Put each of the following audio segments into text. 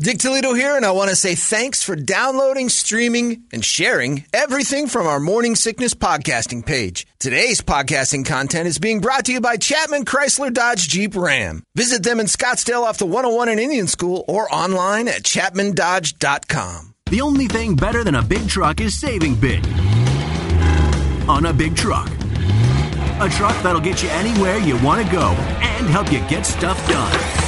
Dick Toledo here, and I want to say thanks for downloading, streaming, and sharing everything from our Morning Sickness podcasting page. Today's podcasting content is being brought to you by Chapman Chrysler Dodge Jeep Ram. Visit them in Scottsdale off the 101 in Indian School or online at chapmandodge.com. The only thing better than a big truck is saving big on a big truck. A truck that'll get you anywhere you want to go and help you get stuff done.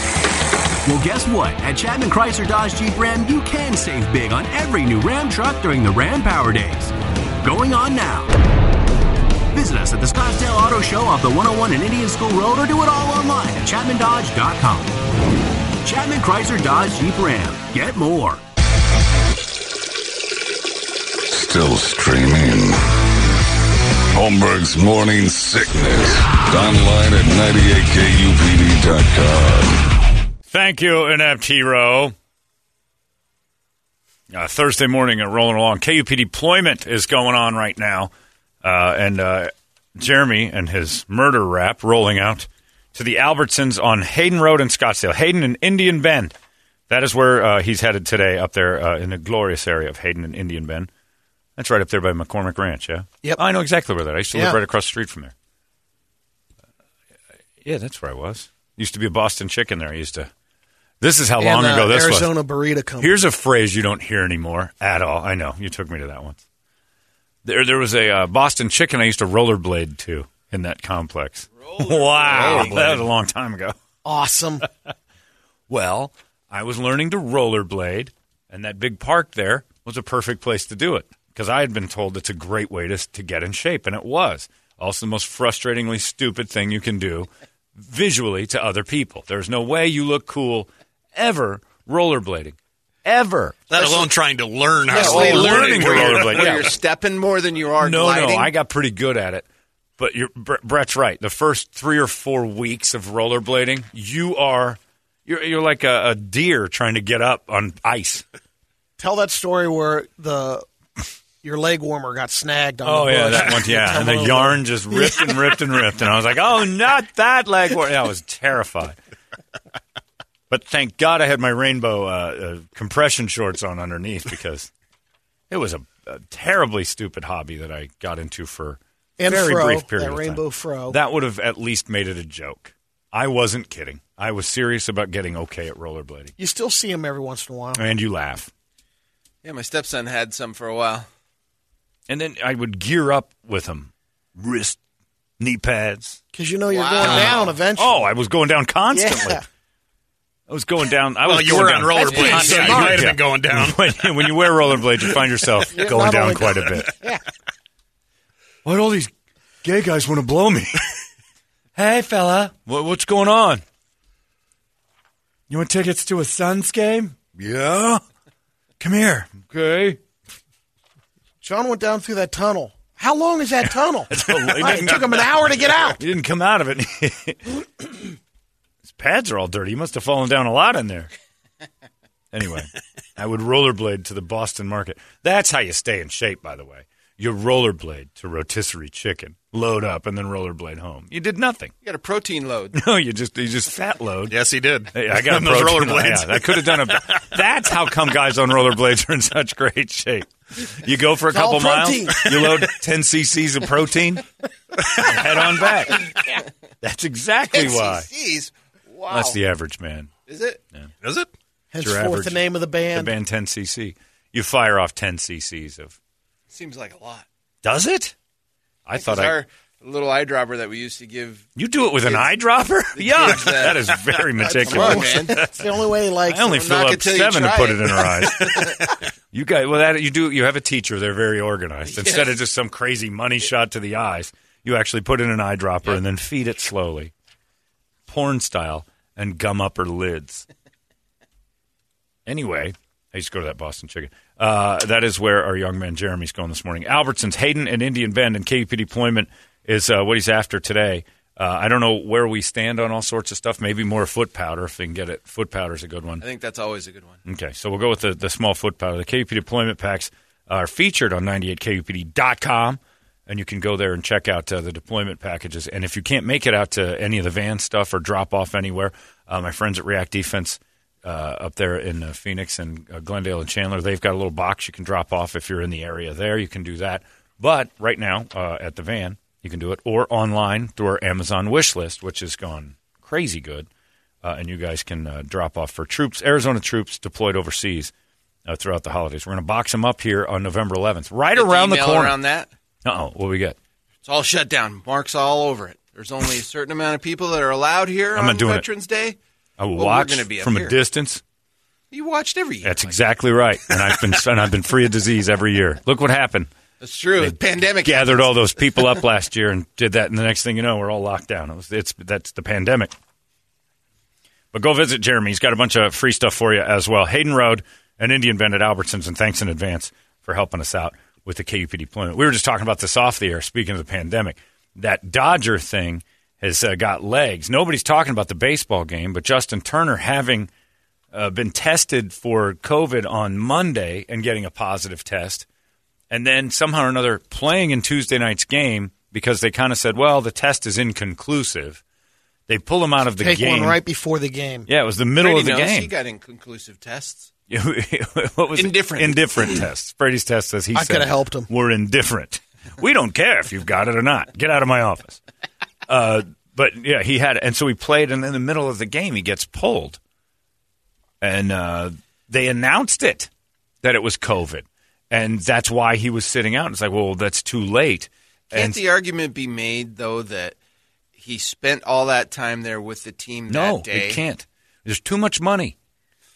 Well, guess what? At Chapman Chrysler Dodge Jeep Ram, you can save big on every new Ram truck during the Ram Power Days. Going on now. Visit us at the Scottsdale Auto Show off the 101 and Indian School Road or do it all online at chapmandodge.com. Chapman Chrysler Dodge Jeep Ram. Get more. Still streaming. Holmberg's Morning Sickness. Online at 98kupd.com. Thank you, NFT Row. Uh, Thursday morning and rolling along. KUP deployment is going on right now. Uh, and uh, Jeremy and his murder rap rolling out to the Albertsons on Hayden Road in Scottsdale. Hayden and Indian Bend. That is where uh, he's headed today, up there uh, in the glorious area of Hayden and Indian Bend. That's right up there by McCormick Ranch, yeah? Yep. I know exactly where that. I used to Yeah. live right across the street from there. Yeah, that's where I was. Used to be a Boston chicken there. I used to. This is how long and, uh, ago this was. Arizona burrito company. Here's a phrase you don't hear anymore at all. I know you took me to that once. There, there was a uh, Boston chicken I used to rollerblade to in that complex. wow, that was a long time ago. awesome. Well, I was learning to rollerblade, and that big park there was a perfect place to do it because I had been told it's a great way to to get in shape, and it was. Also, the most frustratingly stupid thing you can do visually to other people. There's no way you look cool ever rollerblading, ever. Let alone trying to learn how to Especially roll learning to you're- rollerblade. Where Yeah. you're stepping more than you are No, gliding. no, I got pretty good at it. But you're, Bre- Brett's right. The first three or four weeks of rollerblading, you are you're you're like a, a deer trying to get up on ice. Tell that story where the your leg warmer got snagged on Oh the yeah, bush. that one. Yeah, and the Tumble yarn just ripped and ripped and ripped, and I was like, "Oh, not that leg!" war-" Yeah, I was terrified. But thank God I had my rainbow uh, uh, compression shorts on underneath because it was a, a terribly stupid hobby that I got into for And very fro, brief period that of rainbow time. fro. That would have at least made it a joke. I wasn't kidding. I was serious about getting okay at rollerblading. You still see them every once in a while. And you laugh. Yeah, my stepson had some for a while. And then I would gear up with them. Wrist, knee pads. Because you know you're Wow. going down eventually. Oh, I was going down constantly. Yeah. I was going down. I Well, was you going were on down. rollerblades, so you might have been going down. when, when you wear rollerblades, you find yourself You're going down only- quite a bit. Yeah. Why do all these gay guys want to blow me? hey, fella, what, what's going on? You want tickets to a Suns game? Yeah. Come here. Okay. John went down through that tunnel. How long is that tunnel? It took him an hour to get out. he didn't come out of it. His pads are all dirty. He must have fallen down a lot in there. Anyway, I would rollerblade to the Boston market. That's how you stay in shape, by the way. You rollerblade to rotisserie chicken, load up, and then rollerblade home. You did nothing. You got a protein load. No, you just you just fat load. Yes, he did. Hey, I got On those protein- rollerblades. Yeah, I could have done a. That's how come guys on rollerblades are in such great shape. You go for a It's all couple miles, protein. you load ten cc's of protein, and head on back. That's exactly why. Jeez. Wow. That's the average man. Is it? it? Is it? Henceforth, average- the name of the The band. band 10 cc. You fire off 10 cc's of. Seems like a lot. Does it? I thought I. our little eyedropper that we used to give. You do it with an eyedropper? Yeah, kids, uh, that is very Come meticulous. on, man. That's the only way he likes I only it. fill knock up it till you seven to try put it. it in her eyes. you guys, well, that you do. You have a teacher; they're very organized. Instead of just some crazy money shot to the eyes, you actually put in an eyedropper and then feed it slowly, porn style, and gum up her lids. Anyway, I used to go to that Boston Chicken. Uh, that is where our young man Jeremy's going this morning. Albertsons, Hayden, and Indian Bend, and KUP deployment is uh, what he's after today. Uh, I don't know where we stand on all sorts of stuff. Maybe more foot powder if we can get it. Foot powder is a good one. I think that's always a good one. Okay, so we'll go with the, the small foot powder. The KUP deployment packs are featured on 98kupd.com, and you can go there and check out uh, the deployment packages. And if you can't make it out to any of the van stuff or drop off anywhere, uh, my friends at React Defense uh, up there in uh, Phoenix and uh, Glendale and Chandler, they've got a little box you can drop off if you're in the area there. You can do that. But right now, uh, at the van, you can do it, or online through our Amazon wish list, which has gone crazy good uh, and you guys can uh, drop off for troops, Arizona troops deployed overseas uh, throughout the holidays. We're going to box them up here on November 11th, right Get around the corner. Around that, Uh oh, what we get? it's all shut down. Mark's all over it. There's only a certain amount of people that are allowed here I'm not on doing it. Veterans Day. I will Well, we're watch gonna be up from here. a distance. You watched every year. That's exactly right, and I've been and I've been free of disease every year. Look what happened. That's true. The pandemic Gathered all those people up last year and did that, and the next thing you know, we're all locked down. It was, it's that's the pandemic. But go visit Jeremy. He's got a bunch of free stuff for you as well. Hayden Road and Indian Bend at Albertsons, and thanks in advance for helping us out with the KUP deployment. We were just talking about this off the air, speaking of the pandemic. That Dodger thing has uh, got legs. Nobody's talking about the baseball game, but Justin Turner having uh, been tested for COVID on Monday and getting a positive test, and then somehow or another playing in Tuesday night's game because they kind of said, well, the test is inconclusive. They pull him out of the Take game. one right before the game. Yeah, it was the middle Brady of the knows game. He got inconclusive tests. what was it? Indifferent. Indifferent tests. Brady's test says he I said coulda helped him. We're indifferent. we don't care if you've got it or not. Get out of my office. Uh, but yeah, he had, and so he played, and in the middle of the game, he gets pulled, and uh, they announced it that it was COVID, and that's why he was sitting out. And It's like, well, that's too late. Can't and the argument be made though that he spent all that time there with the team no, that day? it can't. There's too much money.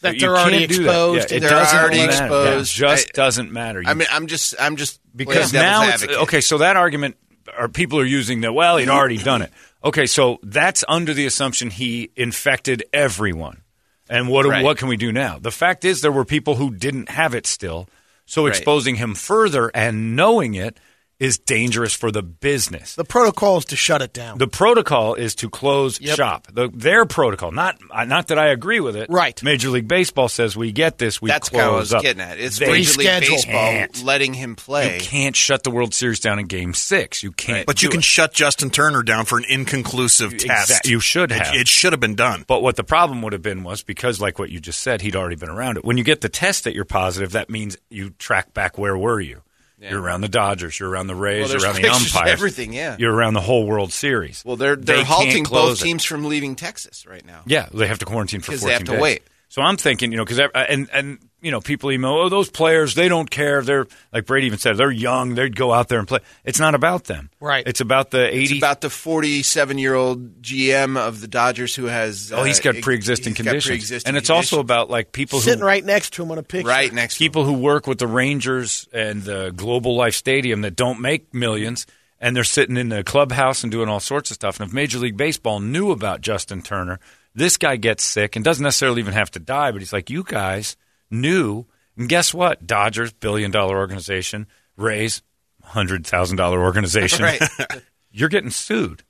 That You they're already can't do that. exposed. Yeah, it They're doesn't already matter. exposed. It just I- doesn't matter. I mean, I'm just, I'm just because now it's okay. So that argument, or people are using that. Well, he'd already done it. Okay, so that's under the assumption he infected everyone. And what Right. what can we do now? The fact is, there were people who didn't have it still. So Right. exposing him further and knowing it is dangerous for the business. The protocol is to shut it down. The protocol is to close Yep. shop. The, their protocol, not not that I agree with it. Right. Major League Baseball says we get this. We That's close how I was up. getting at. It's They Major League Baseball Can't. letting him play. You can't shut the World Series down in Game Six. You can't. But you can it. shut Justin Turner down for an inconclusive Exact- test. you should It- have. It, should have been done. But what the problem would have been was because, like what you just said, he'd already been around it. When you get the test that you're positive, that means you track back where were you. You're around the Dodgers. You're around the Rays. Well, you're around the umpires. everything, yeah. You're around the whole World Series. well, they're they're They halting both it. teams from leaving Texas right now. Yeah, they have to quarantine for 14 they have to days. wait. So I'm thinking, you know, because and and you know, people email, oh, those players, they don't care. They're like Brady even said, they're young. They'd go out there and play. It's not about them, Right. It's about the 80. It's about the 47 year old GM of the Dodgers who has. oh, he's uh, got pre-existing he's got pre-existing conditions. and it's also about like people who Sitting right next to him on a picture. right next to him. people who work with the Rangers and the Global Life Stadium that don't make millions, and they're sitting in the clubhouse and doing all sorts of stuff. And if Major League Baseball knew about Justin Turner, this guy gets sick and doesn't necessarily even have to die, but he's like, you guys knew. And guess what? Dodgers, billion dollar organization, Rays, hundred thousand dollar organization. Right. You're getting sued.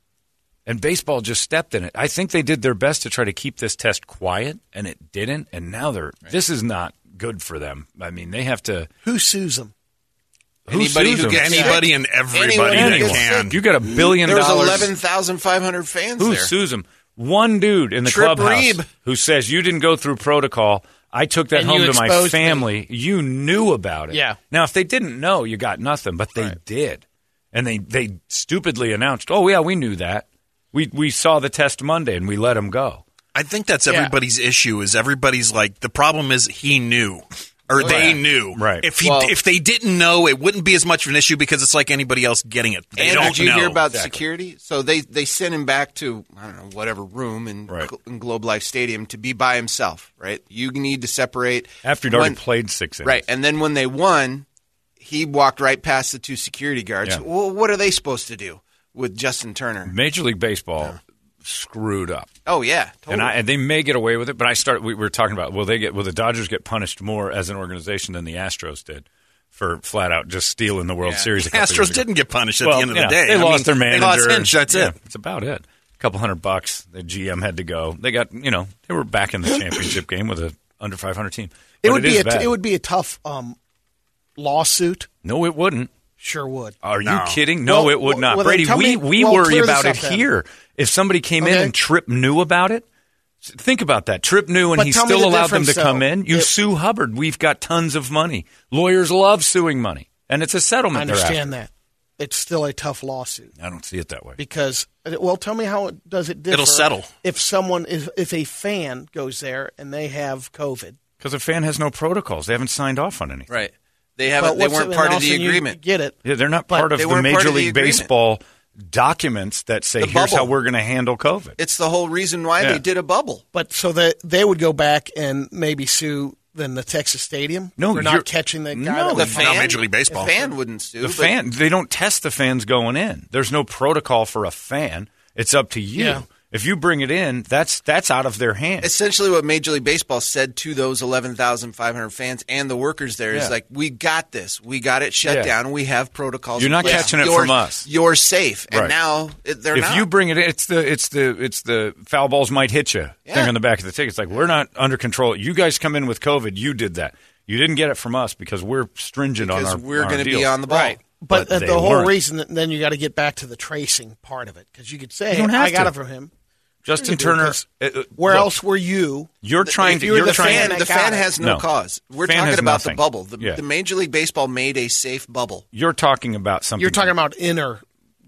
And baseball just stepped in it. I think they did their best to try to keep this test quiet, and it didn't. And now they're this is not good for them. I mean, they have to. Who sues him? Who Anybody who them? gets Anybody and everybody Anyone that who can. You got a billion There was dollars. 11,500 fans Who there. sues them? One dude in the Trip clubhouse Reeb. who says you didn't go through protocol. I took that And home to my exposed me." family. You knew about it. Yeah. Now, if they didn't know, you got nothing. But they did, and they they stupidly announced, "Oh yeah, we knew that. We we saw the test Monday, and we let him go." I think that's Yeah. everybody's issue. Is everybody's like the problem is he knew or they knew. Right. If he Well- if they didn't know, it wouldn't be as much of an issue because it's like anybody else getting it. They and don't did you know. hear about Exactly. security? So they they sent him back to I don't know whatever room in, Right. in Globe Life Stadium to be by himself. Right, you need to separate After he'd already played six innings. Right, and then when they won, he walked right past the two security guards. Yeah. Well, what are they supposed to do with Justin Turner? Major League Baseball screwed up. Oh yeah, totally. And, I, and they may get away with it, but I start. We were talking about will they get will the Dodgers get punished more as an organization than the Astros did for flat out just stealing the World Yeah. Series? a couple Astros years ago. didn't get punished at Well, the end of yeah, the day. They I lost mean, their manager. They lost Hinch. That's Yeah, it. That's about it. A couple hundred bucks. The GM had to go. They got you know they were back in the championship game with a under 500 team. It But would is be a t- bad. it would be a tough um, lawsuit. no, it wouldn't. Sure would. Are No. you kidding? No, Well, it would well, not. well, Brady, we, me- we well, worry about it then. here. If somebody came in and Trip knew about it, think about that. Trip knew and But he still the allowed them to difference, come in. You If- sue Hubbard. We've got tons of money. Lawyers love suing money. And it's a settlement. they're understand that. It's still a tough lawsuit I don't see it that way. because well, tell me how it does it differ. It'll settle. if someone if if a fan goes there and they have COVID. Because a fan has no protocols. They haven't signed off on anything. right. They haven't. They weren't it- part of the also you agreement. Get it? Yeah, they're not But part of the Major of League agreement. Baseball documents that say, The here's how we're going to handle COVID. It's the whole reason why Yeah. they did a bubble. But so that they would go back and maybe sue than the Texas Stadium No, for you're- not catching the guy. No, that The was- fan- fan, Major League Baseball. The fan wouldn't sue. The but fan, they don't test the fans going in. There's no protocol for a fan. It's up to you. Yeah. If you bring it in, that's that's out of their hands. Essentially, what Major League Baseball said to those 11,500 fans and the workers there is Yeah. like, we got this. We got it shut Yeah. down. We have protocols. You're in not place. catching it You're- from us. You're safe. And Right. now they're if not. you bring it in, it's the it's the it's the foul balls might hit you Yeah. thing on the back of the ticket. It's like we're not under control. You guys come in with COVID. You did that. You didn't get it from us because we're stringent because on our. we're going to be on the ball. Right. But, But uh, the whole weren't. reason that then you got to get back to the tracing part of it because you could say, You "I got to. it from him." Justin Turner. do, uh, uh, Where look, else were you? You're trying to. You you're the trying fan to. the fan has no, No. cause. We're Fan talking about nothing. the bubble. The, Yeah. the Major League Baseball made a safe bubble. You're talking about something. You're talking about inner.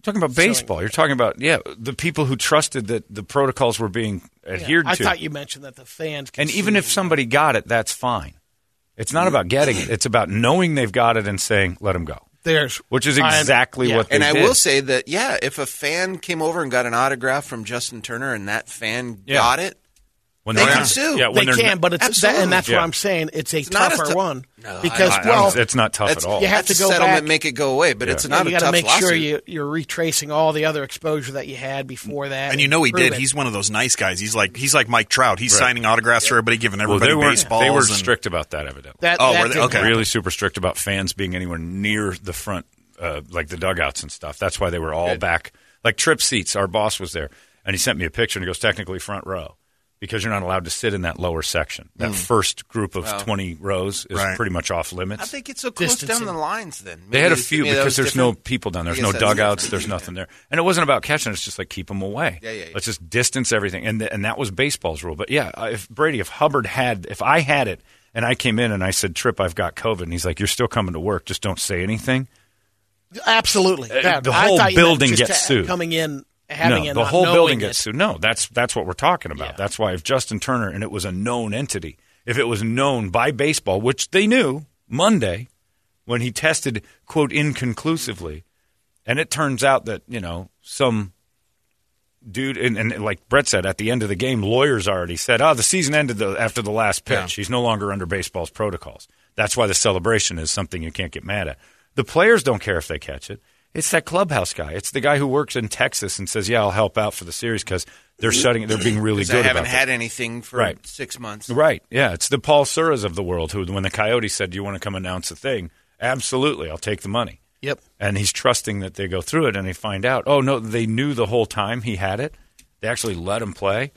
talking about baseball. You're talking about yeah, the people who trusted that the protocols were being adhered I to. thought you mentioned that the fans. Could and even if somebody got it, that's fine. It's not about getting it. It's about knowing they've got it and saying, "Let them go," there's which is I- exactly yeah. what they And I did. will say that, yeah, if a fan came over and got an autograph from Justin Turner and that fan Yeah. got it, when they can sue. Yeah, they when they're can, not- but it's that, and that's Yeah. what I'm saying. It's a not a tougher tou- one No, because I- I well, it's not tough at all. You have that's to go a settlement, back- make it go away, but it's yeah, not you a got to make lawsuit. sure you, you're retracing all the other exposure that you had before that. And you know he did. it. He's one of those nice guys. He's like he's like Mike Trout. He's Right. signing autographs for everybody, giving well, everybody they were baseballs. they were strict about that, evidently. that. Oh, that were they? Okay. really super strict about fans being anywhere near the front, uh, like the dugouts and stuff. That's why they were all back, like trip seats. Our boss was there, and he sent me a picture, and he goes, technically front row. Because you're not allowed to sit in that lower section. That first group of 20 rows is Right. pretty much off limits. I think it's so close Distancing. down the lines then? They had a few because was there's no people down there. There's no dugouts. different. There's nothing there, and it wasn't about catching. It's just like keep them away. Yeah, yeah, yeah. Let's just distance everything, and th- and that was baseball's rule. But yeah, uh, if Brady, if Hubbard had, if I had it, and I came in and I said, "Trip, I've got COVID," and he's like, "You're still coming to work. Just don't say anything." Absolutely, Uh, Yeah, the whole thought you meant building gets sued. Coming in, having no, the whole building it. gets sued. No, that's that's what we're talking about. Yeah. That's why if Justin Turner and it was a known entity, if it was known by baseball, which they knew Monday when he tested quote inconclusively, and it turns out that you know some dude and, and like Brett said at the end of the game, lawyers already said, "Oh, the season ended the, after the last pitch. He's no longer under baseball's protocols." That's why the celebration is something you can't get mad at. The players don't care if they catch it. It's that clubhouse guy. It's the guy who works in Texas and says, "Yeah, I'll help out for the series because they're shutting. They're being really good I haven't had that." anything for Right. six months. Right. Yeah. It's the Paul Suras of the world who, when the Coyotes said, Do you want to come announce a thing? Absolutely. I'll take the money. Yep. And he's trusting that they go through it and they find out, oh, no, they knew the whole time he had it. They actually let him play.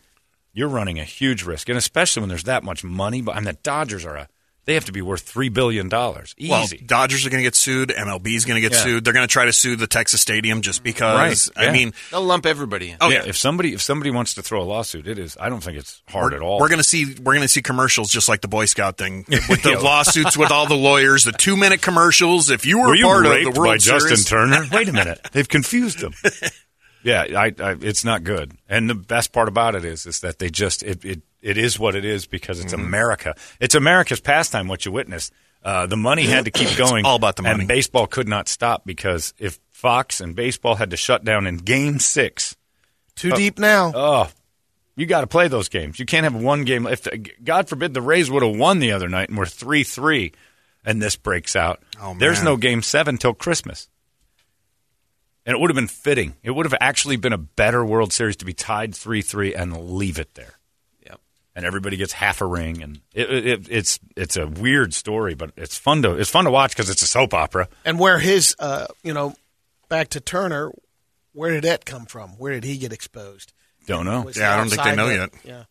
You're running a huge risk. And especially when there's that much money. But and the Dodgers are a, they have to be worth $3 billion. Easy. Well, Dodgers are going to get sued. MLB is going to get Yeah. sued. They're going to try to sue the Texas Stadium just because. Right, yeah. I mean, They'll lump everybody in. oh yeah, yeah. If somebody if somebody wants to throw a lawsuit, it is. I don't think it's hard We're, at all. we're going to see we're going to see commercials just like the Boy Scout thing with the lawsuits with all the lawyers, the two minute commercials. If you were, Were you part raped of the World by Justin Series, Turner? Wait a minute, they've confused them. yeah, I, I, it's not good. And the best part about it is, is that they just it it, it is what it is because it's Mm-hmm. America. It's America's pastime. What you witnessed, uh, the money had to keep going. all about the money. And baseball could not stop because if Fox and baseball had to shut down in Game Six, Too deep now. oh. You got to play those games. You can't have one game. If God forbid the Rays would have won the other night and we're three three, and this breaks out, Oh, there's no game seven till Christmas. And it would have been fitting. It would have actually been a better World Series to be tied 3 3 and leave it there. Yep. And everybody gets half a ring. And it, it, it's it's a weird story, but it's fun to it's fun to watch because it's a soap opera. And where his, uh, you know, back to Turner, where did that come from? Where did he get exposed? Don't know. Was Yeah, I don't think they know the- yet. Yeah.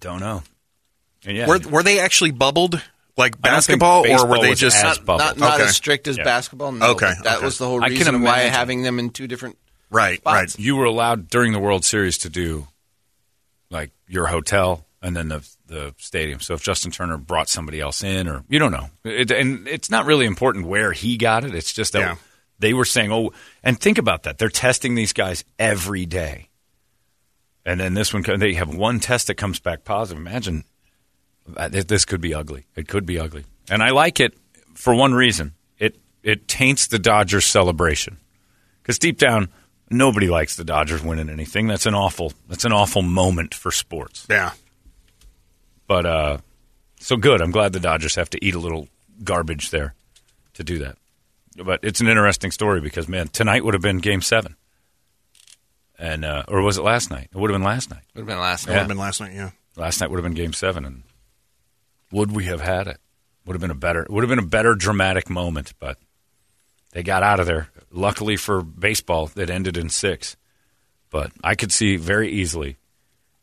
Don't know. And yeah, Were were they actually bubbled like I don't think basketball, or were they just Not, not, not Okay. as strict as Yeah. basketball. No, Okay, that okay. was the whole reason why having them in two different. right? spots. Right. you were allowed during the World Series to do like your hotel and then the the stadium. So if Justin Turner brought somebody else in, or you don't know, it, and it's not really important where he got it. It's just that Yeah. they were saying, oh, and think about that. They're testing these guys every day, and then this one they have one test that comes back positive. Imagine uh, this could be ugly. It could be ugly, and I like it for one reason. It it taints the Dodgers celebration because deep down nobody likes the Dodgers winning anything. That's an awful that's an awful moment for sports. Yeah. But uh, so good. I'm glad the Dodgers have to eat a little garbage there to do that. But it's an interesting story because man, tonight would have been Game Seven, and uh, or was it last night? It would have been last night. Would have been last night. night. would have been last night. Yeah. Last night would have been Game Seven, and would we have had it? Would have been a better would have been a better dramatic moment, but they got out of there. Luckily for baseball, it ended in six. But I could see very easily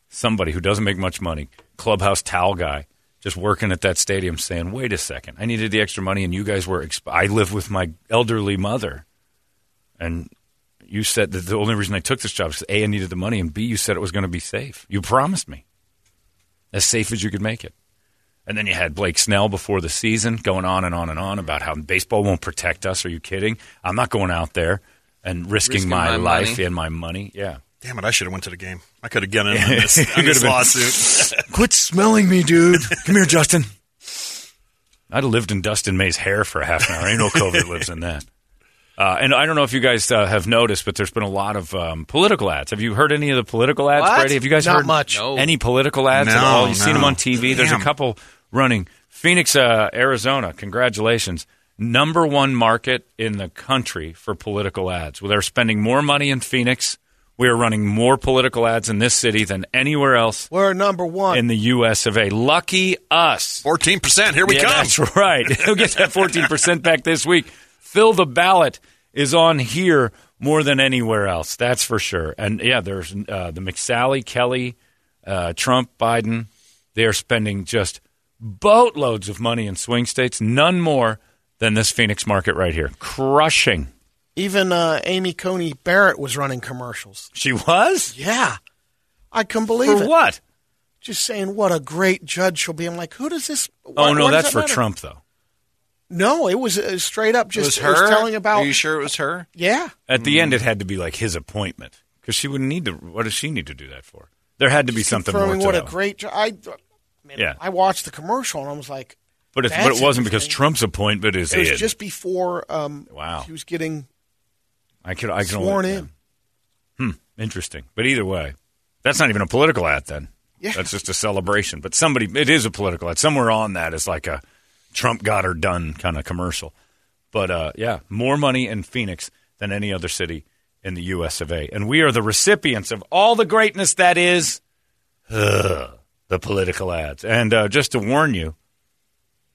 somebody who doesn't make much money, clubhouse towel guy, just working at that stadium, saying, "Wait a second, I needed the extra money, and you guys were. Exp- I live with my elderly mother, and you said that the only reason I took this job is a I needed the money, and b you said it was going to be safe. You promised me as safe as you could make it." And then you had Blake Snell before the season going on and on and on about how baseball won't protect us. Are you kidding? I'm not going out there and risking, Risking my, my life money. and my money. Yeah. Damn it! I should have went to the game. I could have gotten in on this, on this lawsuit. Quit smelling me, dude. Come here, Justin. I'd have lived in Dustin May's hair for a half an hour. Ain't no COVID lives in that. Uh, and I don't know if you guys uh, have noticed, but there's been a lot of um, political ads. Have you heard any of the political ads, What? Brady? Have you guys Not heard much. Any political ads at all? You've seen them on TV. There's a couple running. Phoenix, uh, Arizona. Congratulations. Number one market in the country for political ads. Well, they're spending more money in Phoenix. We are running more political ads in this city than anywhere else We're number one. in the U.S. of A. Lucky us. Fourteen percent. Here we yeah, come. That's right. He'll get that 14% back this week. Fill the ballot is on here more than anywhere else. That's for sure. And yeah, there's uh, the McSally, Kelly, uh, Trump, Biden. They're spending just boatloads of money in swing states, none more than this Phoenix market right here. Crushing. Even uh, Amy Coney Barrett was running commercials. She was? Yeah. I can't believe For it. what? Just saying what a great judge she'll be. I'm like, who does this? Oh, no, that's that for matter? Trump, though. No, it was uh, straight up It just was it her. telling about. Are you sure it was her? Yeah. At the end, it had to be like his appointment because she wouldn't need to. What does she need to do that for? There had to be something more to what it. a great jo- I, man, Yeah. I watched the commercial and I was like, But if, but it wasn't because. Trump's appointment is it was just before um, Wow. he was getting I could I can sworn in. Hmm, interesting. But either way, that's not even a political ad. Then Yeah. that's just a celebration. But somebody, it is a political ad. Somewhere on that is like a Trump got her done kind of commercial. But uh, yeah, more money in Phoenix than any other city in the U.S. of A. And we are the recipients of all the greatness that is ugh, the political ads. And uh, just to warn you,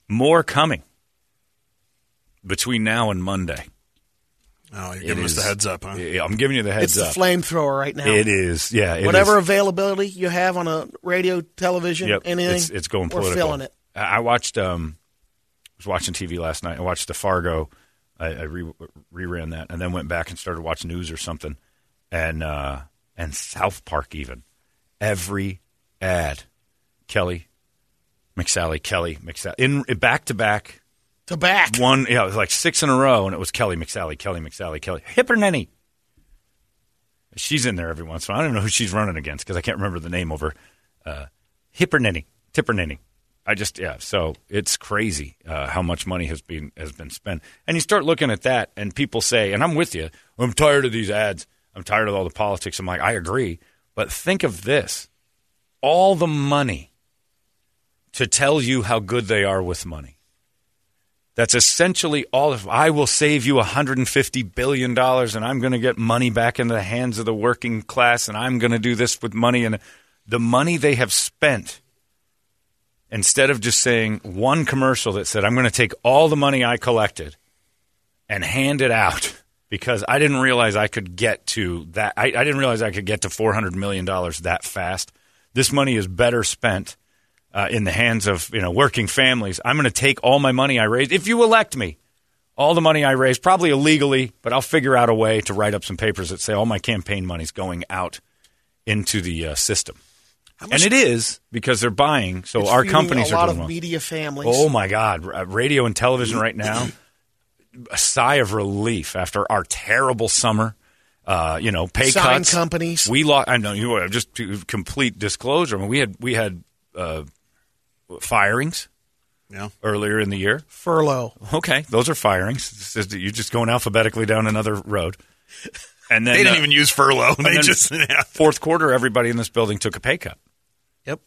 more coming between now and Monday. Oh, you're It giving us is- the heads up, huh? Yeah, I'm giving you the heads up. It's the flamethrower right now. It is, yeah. it Whatever is. availability you have on a radio, television, Yep, anything, it's, it's going we're political. feeling it. I I watched. Um, I was watching TV last night. I watched the Fargo. I, I re, reran that, and then went back and started watching news or something, and uh, and South Park even every ad, Kelly, McSally, Kelly, McSally, in back to back. To back. One, yeah, it was like six in a row, and it was Kelly McSally, Kelly McSally, Kelly Hippernenny. She's in there every once in a while. I don't know who she's running against because I can't remember the name over. Uh, Hippernenny, Tippernenny. I just yeah. So it's crazy uh, how much money has been has been spent, and you start looking at that, and people say, and I'm with you. I'm tired of these ads. I'm tired of all the politics. I'm like, I agree, but think of this: all the money to tell you how good they are with money That's essentially all of I will save you 150 billion dollars and I'm going to get money back into the hands of the working class and I'm going to do this with money and the money they have spent instead of just saying one commercial that said I'm going to take all the money I collected and hand it out because I didn't realize I could get to that I, I didn't realize I could get to 400 million dollars that fast. This money is better spent uh, in the hands of you know working families. I'm going to take all my money I raised if you elect me. All the money I raised, probably illegally, but I'll figure out a way to write up some papers that say all my campaign money's going out into the uh, system. And it is because they're buying. So our companies a are lot doing of well. media families. Oh my God! Radio and television right now. a sigh of relief after our terrible summer. Uh, you know, pay Sign cuts. companies. We lost. I know you just to complete disclosure. I mean, we had we had uh, firings Yeah. earlier in the year. Furlough. Okay, those are firings. You're just going alphabetically down another road. And then They didn't uh, even use furlough. They just yeah. fourth quarter. Everybody in this building took a pay cut. Yep.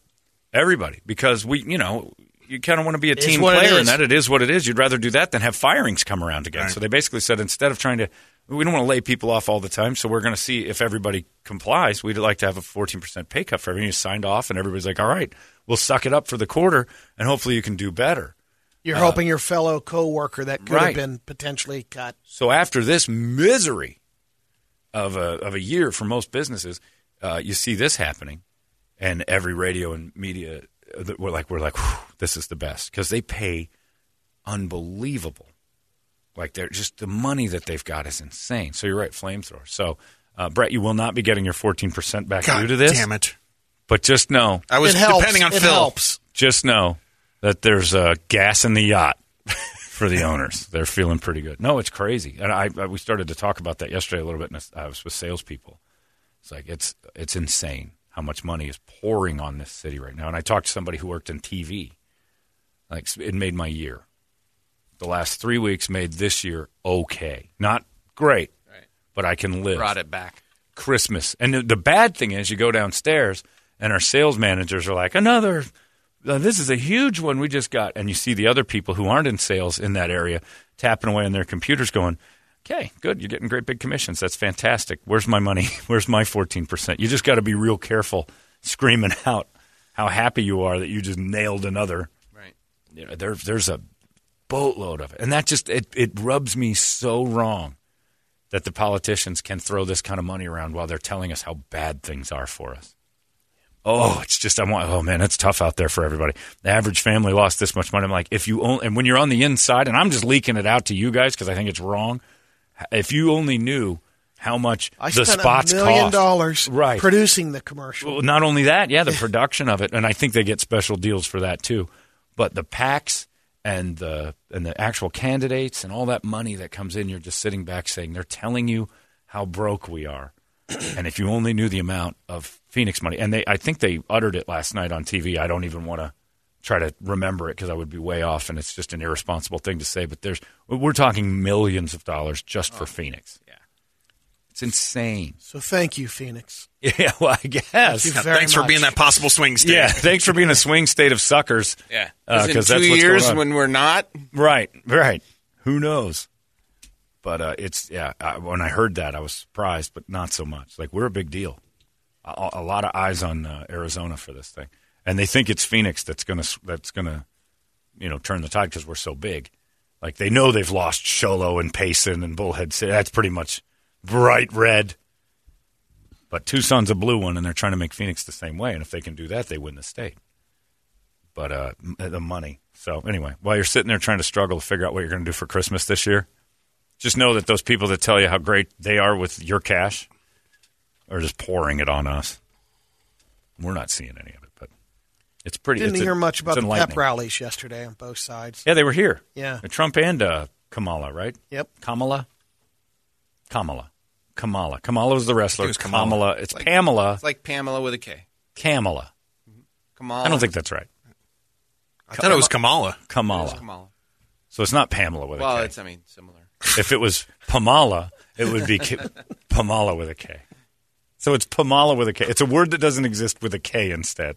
Everybody, because we, you know, you kind of want to be a It's team player, is. and that it is what it is. You'd rather do that than have firings come around again. So they basically said instead of trying to, we don't want to lay people off all the time, so we're going to see if everybody complies. We'd like to have a 14% pay cut for everyone signed off, and everybody's like, all right, we'll suck it up for the quarter, and hopefully you can do better. You're helping your fellow coworker that could Uh, Right. have been potentially cut. So after this misery of a of a year for most businesses, uh, you see this happening, and every radio and media uh, we're like we're like this is the best because they pay unbelievable. Like they're just the money that they've got is insane. So you're right, flamethrower. So uh, Brett, you will not be getting your 14 percent back God due to this. damn it. But just know, I was it helps. depending on it Phil. helps. just know that there's uh, gas in the yacht for the owners. They're feeling pretty good. No, it's crazy, and I, I we started to talk about that yesterday a little bit. And I was with salespeople. It's like it's it's insane how much money is pouring on this city right now. And I talked to somebody who worked in TV. Like it made my year. The last three weeks made this year okay, not great, but I can live. Brought it back. Christmas. And the, the bad thing is, you go downstairs, and our sales managers are like, another. Uh, this is a huge one we just got, and you see the other people who aren't in sales in that area tapping away on their computers, going, "Okay, good, you're getting great big commissions. That's fantastic. Where's my money? Where's my 14 percent?" You just got to be real careful, screaming out how happy you are that you just nailed another. Right. You know, there, there's a boatload of it, and that just it, it rubs me so wrong that the politicians can throw this kind of money around while they're telling us how bad things are for us. Oh, it's just I want. Oh man, it's tough out there for everybody. The average family lost this much money. I'm like, if you only, and when you're on the inside, and I'm just leaking it out to you guys because I think it's wrong. If you only knew how much I the spent spots a million cost, dollars right? producing the commercial. Well, not only that, yeah, the production of it, and I think they get special deals for that too. But the packs and the and the actual candidates and all that money that comes in, you're just sitting back saying they're telling you how broke we are. and if you only knew the amount of Phoenix money, and they, I think they uttered it last night on TV. I don't even want to try to remember it because I would be way off, and it's just an irresponsible thing to say. But there's we're talking millions of dollars just for oh, Phoenix. Yeah, it's insane. So thank you, Phoenix. Yeah, well, I guess. Thank you very Thanks for being that possible swing state. Yeah, thanks for being a swing state of suckers. Yeah. Uh, 'Cause 'cause in that's two what's years going on. when we're not, Right, right. Who knows? But uh, it's yeah. I, when I heard that, I was surprised, but not so much. Like we're a big deal. A, a lot of eyes on uh, Arizona for this thing, and they think it's Phoenix that's gonna that's gonna you know turn the tide because we're so big. Like they know they've lost Show Low and Payson and Bullhead City. That's pretty much bright red. But Tucson's a blue one, and they're trying to make Phoenix the same way. And if they can do that, they win the state. But uh, the money. So anyway, while you're sitting there trying to struggle to figure out what you're going to do for Christmas this year, just know that those people that tell you how great they are with your cash are just pouring it on us. We're not seeing any of it, but it's pretty. Didn't it's a- hear much about the pep rallies yesterday on both sides. Yeah, they were here. Yeah. Uh, Trump and uh, Kamala, right? Yep. Kamala. Kamala. Kamala. Kamala was the wrestler. It was Kamala. It's Like- Pamela. it's like Pamela with a K. Kamala. Mm-hmm. Kamala. I don't think that's right. I thought it was Kamala. Kamala. Kamala. So it's not Pamela with Well, a K. Well, it's I mean similar. If it was Pamala, it would be K- Pamala with a K. So it's Pamala with a K. It's a word that doesn't exist with a K instead.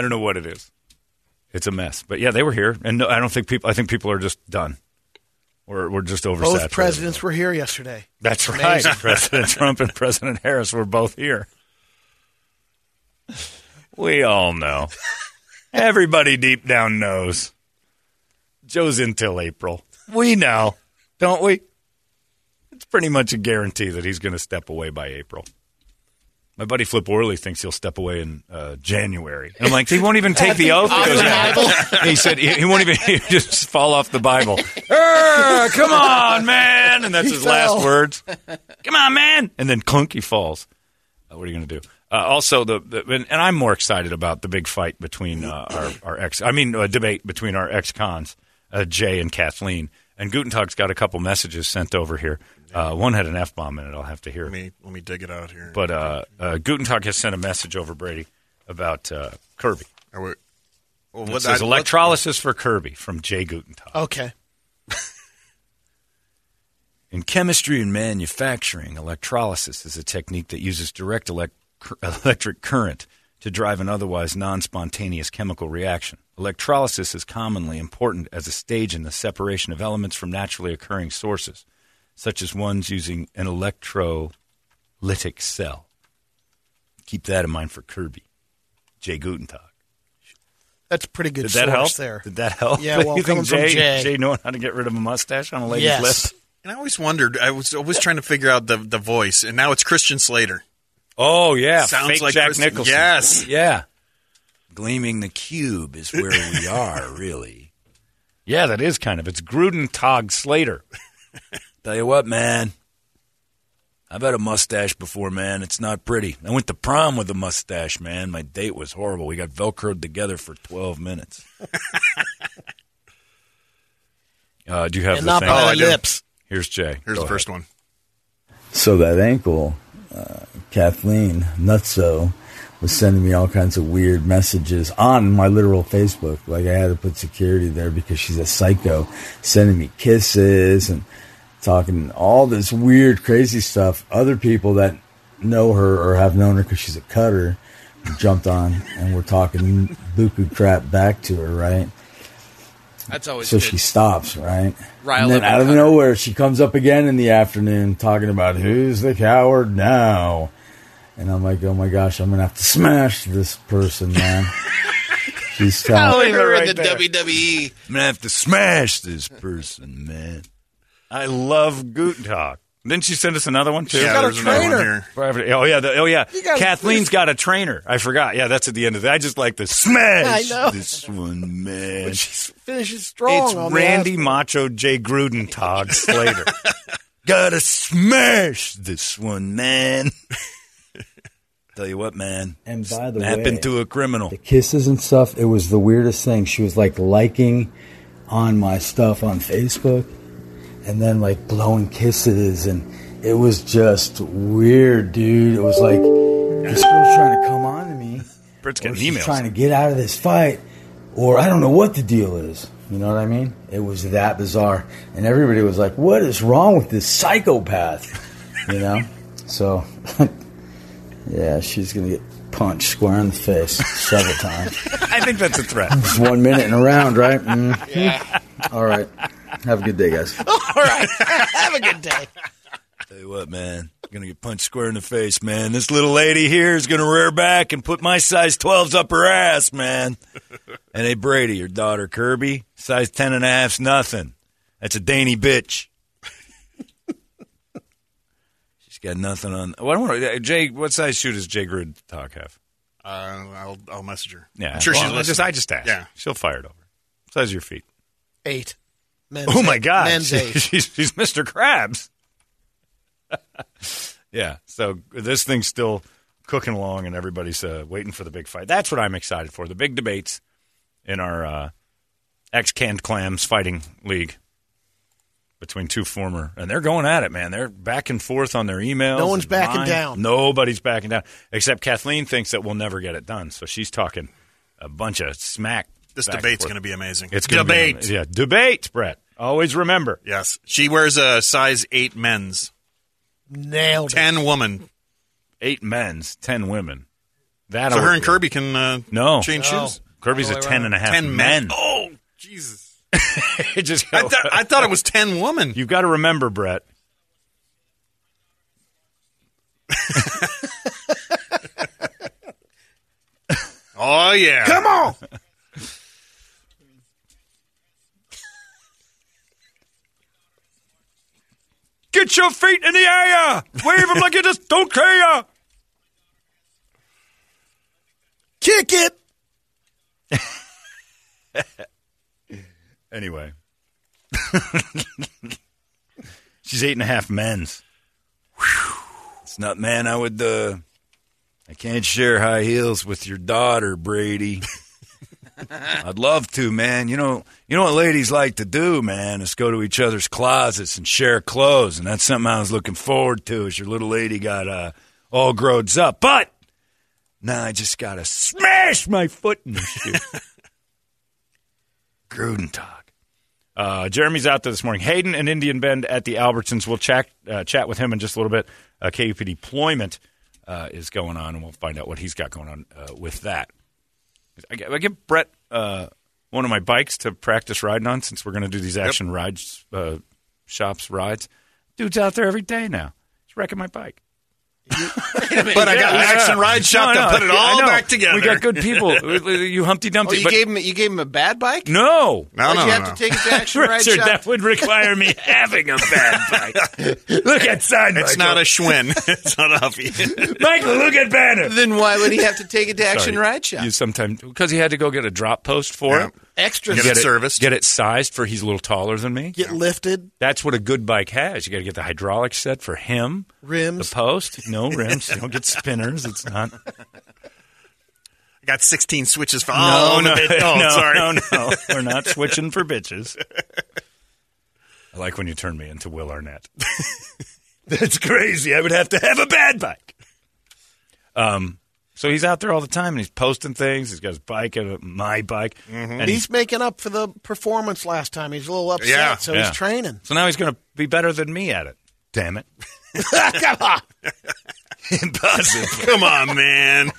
I don't know what it is. It's a mess. But yeah, they were here, and no, I don't think people. I think people are just done. We're we're just oversaturated. Both presidents were here yesterday. That's right. President Trump and President Harris were both here. We all know. Everybody deep down knows. Joe's until April. We know, don't we? It's pretty much a guarantee that he's going to step away by April. My buddy Flip Worley thinks he'll step away in uh, January. And I'm like, he won't even take the oath. He, goes, "Yeah." he said he, he won't even he just fall off the Bible. "Ah, come on, man! And that's He his last words. Come on, man! And then clunk, he falls. Uh, what are you going to do? Uh, also, the, the and, and I'm more excited about the big fight between uh, our, our ex. I mean, a debate between our ex cons, uh, Jay and Kathleen. And Gutentag's got a couple messages sent over here. Uh, one had an f bomb in it. I'll have to hear. Let me let me dig it out here. But uh, uh, Gutentag has sent a message over Brady about uh, Kirby. Are we- well, It says I- electrolysis for Kirby from Jay Gutentag. Okay. In chemistry and manufacturing, electrolysis is a technique that uses direct elec- electric current to drive an otherwise non spontaneous chemical reaction. Electrolysis is commonly important as a stage in the separation of elements from naturally occurring sources, such as ones using an electrolytic cell. Keep that in mind for Kirby. Jay Gutentag. That's a pretty good Did that source help? there. Did that help? Yeah, well, you think coming from Jay, Jay. Jay knowing how to get rid of a mustache on a lady's Yes. lip? And I always wondered. I was always trying to figure out the the voice, and now it's Christian Slater. Oh yeah, Sounds fake like Jack Christian- Nicholson. Yes. yeah. Gleaming the cube is where we are, really. Yeah, that is kind of. It's Grudentag Slater. Tell you what, man. I've had a mustache before, man. It's not pretty. I went to prom with a mustache, man. My date was horrible. We got velcroed together for twelve minutes. uh, do you have And the not thing? by Oh, the lips. Here's Jay. Here's Go the ahead. first one. So that ankle, uh, Kathleen Nutso was sending me all kinds of weird messages on my literal Facebook. Like I had to put security there because she's a psycho, sending me kisses and talking all this weird, crazy stuff. Other people that know her or have known her because she's a cutter jumped on and we're talking buku crap back to her, right? That's always so good. she stops, right? Rile and then out of and nowhere, she comes up again in the afternoon talking about who's the coward now. And I'm like, oh my gosh, I'm gonna have to smash this person, man. She's telling. leave it Her in the there. WWE. I'm gonna have to smash this person, man. I love Gutentag. Didn't she send us another one too? Yeah, got a there's another one trainer. here. Oh yeah, the, oh yeah. got- Kathleen's got a trainer. I forgot. Yeah, that's at the end of it. I just like the smash. I know. this one, man. She finishes strong. It's on Randy asphalt. Macho J Grudentag Slater. Gotta smash this one, man. Tell you what, man. And by the Snap way, into a criminal. the kisses and stuff, it was the weirdest thing. She was like liking on my stuff on Facebook and then like blowing kisses and it was just weird, dude. It was like this girl's trying to come on to me. Britt's or getting she's emails. trying to get out of this fight, or I don't know what the deal is. You know what I mean? It was that bizarre, and everybody was like, "What is wrong with this psychopath?" You know. So, yeah, she's gonna get punched square in the face several times. I think that's a threat. It's one minute and a round, right? Mhm. All right. Have a good day, guys. All right. Have a good day. Tell you what, man. I'm Gonna get punched square in the face, man. This little lady here is gonna rear back and put my size 12s up her ass, man. and hey, Brady, your daughter Kirby, size 10 and a half's nothing. That's a dainty bitch. She's got nothing on. Well, I want to, Jay, what size shoe does Jay Grid talk have? Uh, I'll I'll message her. Yeah, I'm sure well, she's I listening. just I just asked. Yeah. she'll fire it over. Size of your feet. Eight. Men's Oh my. God, Men's she's, she's Mr. Krabs. yeah. So this thing's still cooking along, and everybody's uh, waiting for the big fight. That's what I'm excited for. The big debates in our uh, ex canned clams fighting league between two former, and they're going at it, man. They're back and forth on their emails. No one's backing mine. down. Nobody's backing down, except Kathleen thinks that we'll never get it done. So she's talking a bunch of smack. This back debate's going to be amazing. It's gonna be debate. amazing. yeah, debate, Brett. Always remember. Yes, she wears a size eight men's, Nailed it. ten woman. Eight men's, ten women. That So her and Kirby can uh, no change No. shoes. Kirby's a All the way ten and a half Ten men. men. Oh, Jesus! It just I, thought I thought it was ten women. You've got to remember, Brett. Oh yeah. Come on. Get your feet in the air. Wave them like you just don't care. Kick it. Anyway, she's eight and a half men's. Whew. It's not, man. I would. Uh, I can't share high heels with your daughter, Brady. I'd love to, man. You know, you know what ladies like to do, man, is go to each other's closets and share clothes, and that's something I was looking forward to. As your little lady got uh, all grows up, but now I just gotta smash my foot in the shoe. Gruden talk. Uh, Jeremy's out there this morning. Hayden and Indian Bend at the Albertsons. We'll chat uh, chat with him in just a little bit. Uh, KUP deployment uh, is going on, and we'll find out what he's got going on uh, with that. I, gi- I give Brett uh, one of my bikes to practice riding on since we're going to do these action rides, uh, shops rides. Dude's out there every day now. He's wrecking my bike. But I got an action ride shop No, no, to put it all back together. We got good people. you Humpty Oh, Dumpty. you gave him you gave him a bad bike? no. No, Why'd no, you have no. to take it to action ride Richard, shop? that would require me having a bad bike. look at side. It's not a Schwinn. it's not a Huffy. Michael. Look at Banner. then why would he have to take it to action Sorry. ride shop? You sometimes because he had to go get a drop post for Yeah. it. Extra. Get Get, it serviced. Get it sized for he's a little taller than me. Get lifted. That's what a good bike has. You got to get the hydraulic set for him. Rims. The post, no rims. You don't get spinners. It's not. I got 16 switches for no, all no, the bit. Oh, no, sorry. no, no. We're not switching for bitches. I like when you turn me into Will Arnett. That's crazy. I would have to have a bad bike. Um, so he's out there all the time and he's posting things. He's got his bike, uh, my bike, and he's He's making up for the performance last time. He's a little upset, Yeah, so yeah. he's training. so now he's going to be better than me at it. Damn it! Come on. Impossible. Come on, man.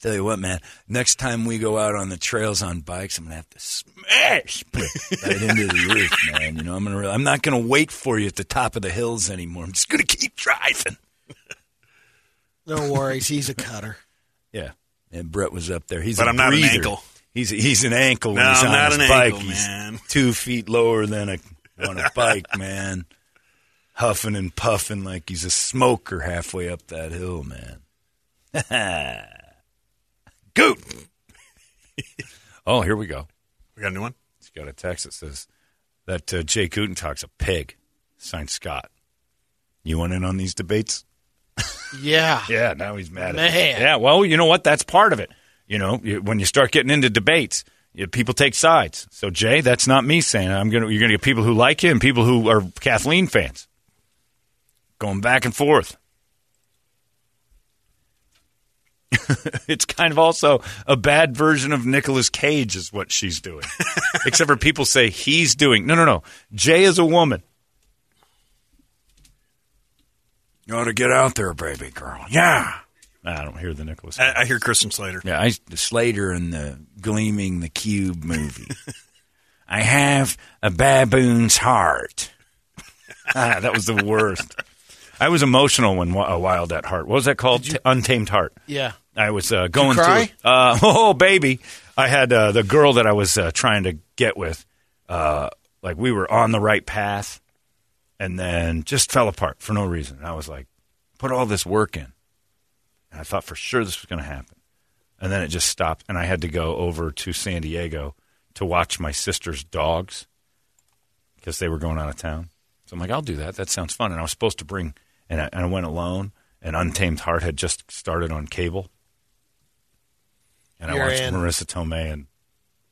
Tell you what, man. Next time we go out on the trails on bikes, I'm gonna have to smash right into the earth, man. You know, I'm gonna. Re- I'm not gonna wait for you at the top of the hills anymore. I'm just gonna keep driving. No worries. He's a cutter. Yeah. And Brett was up there. He's But a I'm not an breather. ankle. He's he's an ankle No, he's I'm on not his an bike. ankle, he's man. two feet lower than a on a bike, man. Huffing and puffing like he's a smoker halfway up that hill, man. Goot. oh, here we go. We got a new one? He's got a text that says that uh, Jay Gutentalk's a pig. Signed Scott. You want in on these debates? Yeah. Yeah, now he's mad at Man. Yeah, well, you know what? That's part of it. You know, you, when you start getting into debates, you, people take sides. So, Jay, that's not me saying it. I'm gonna. You're gonna get people who like you and people who are Kathleen fans going back and forth. it's kind of also a bad version of Nicolas Cage, is what she's doing. Except for people say he's doing. No, no, no. Jay is a woman. You ought to get out there, baby girl. Yeah. I don't hear the Nicholas. I, I hear Christian Slater. Yeah, I Slater in the Gleaming the Cube movie. I have a baboon's heart. ah, that was the worst. I was emotional when Wi- uh, Wild at Heart. What was that called? T- Untamed Heart. Yeah. I was uh, going cry? through. Uh, oh, baby! I had uh, the girl that I was uh, trying to get with. Uh, like we were on the right path, and then just fell apart for no reason. I was like, put all this work in, and I thought for sure this was going to happen, and then it just stopped, and I had to go over to San Diego to watch my sister's dogs because they were going out of town. So I'm like, I'll do that. That sounds fun. And I was supposed to bring, and I, and I went alone. and Untamed Heart had just started on cable. And I You're watched in. Marisa Tomei and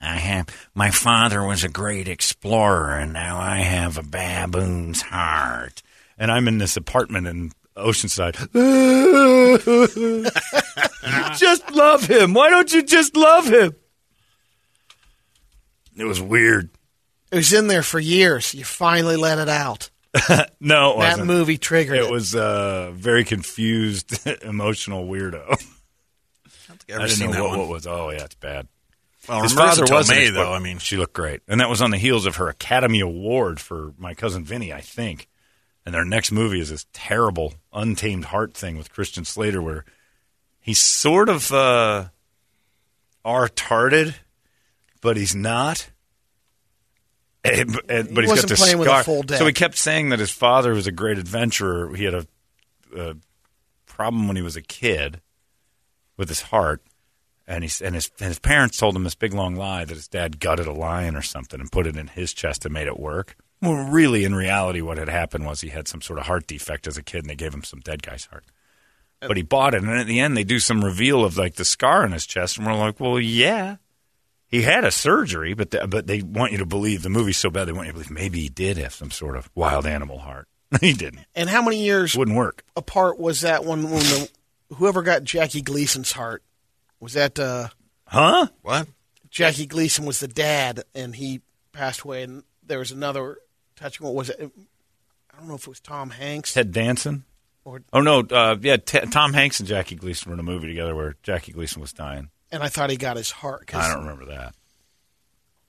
I have my father was a great explorer and now I have a baboon's heart. And I'm in this apartment in Oceanside. You just love him. Why don't you just love him? It was weird. It was in there for years. You finally let it out. No, it that wasn't. movie triggered it. It was a very confused, emotional weirdo. I, ever didn't seen know that what, one. what was. Oh yeah, it's bad. Well, His Marisa father was an Tomei, though, I mean- she looked great, and that was on the heels of her Academy Award for My Cousin Vinny, I think. And their next movie is this terrible Untamed Heart thing with Christian Slater, where he's sort of uh, retarded, but he's not. And- and- but he's wasn't got this playing with a full deck. So he kept saying that his father was a great adventurer. He had a, a problem when he was a kid with his heart, and he and his and his parents told him this big long lie that his dad gutted a lion or something and put it in his chest and made it work. Well, really, in reality, what had happened was he had some sort of heart defect as a kid, and they gave him some dead guy's heart. But he bought it, and at the end, they do some reveal of like the scar in his chest, and we're like, "Well, yeah, he had a surgery, but the, but they want you to believe the movie's so bad they want you to believe maybe he did have some sort of wild animal heart. he didn't. and how many years Wouldn't work. apart was that one when the whoever got Jackie Gleason's heart was that uh, Huh? What? Jackie Gleason was the dad and he passed away and there was another touching what was it I don't know if it was Tom Hanks Ted Danson. or Oh no, uh, yeah, T- Tom Hanks and Jackie Gleason were in a movie together where Jackie Gleason was dying. and I thought he got his heart 'cause- I don't remember that.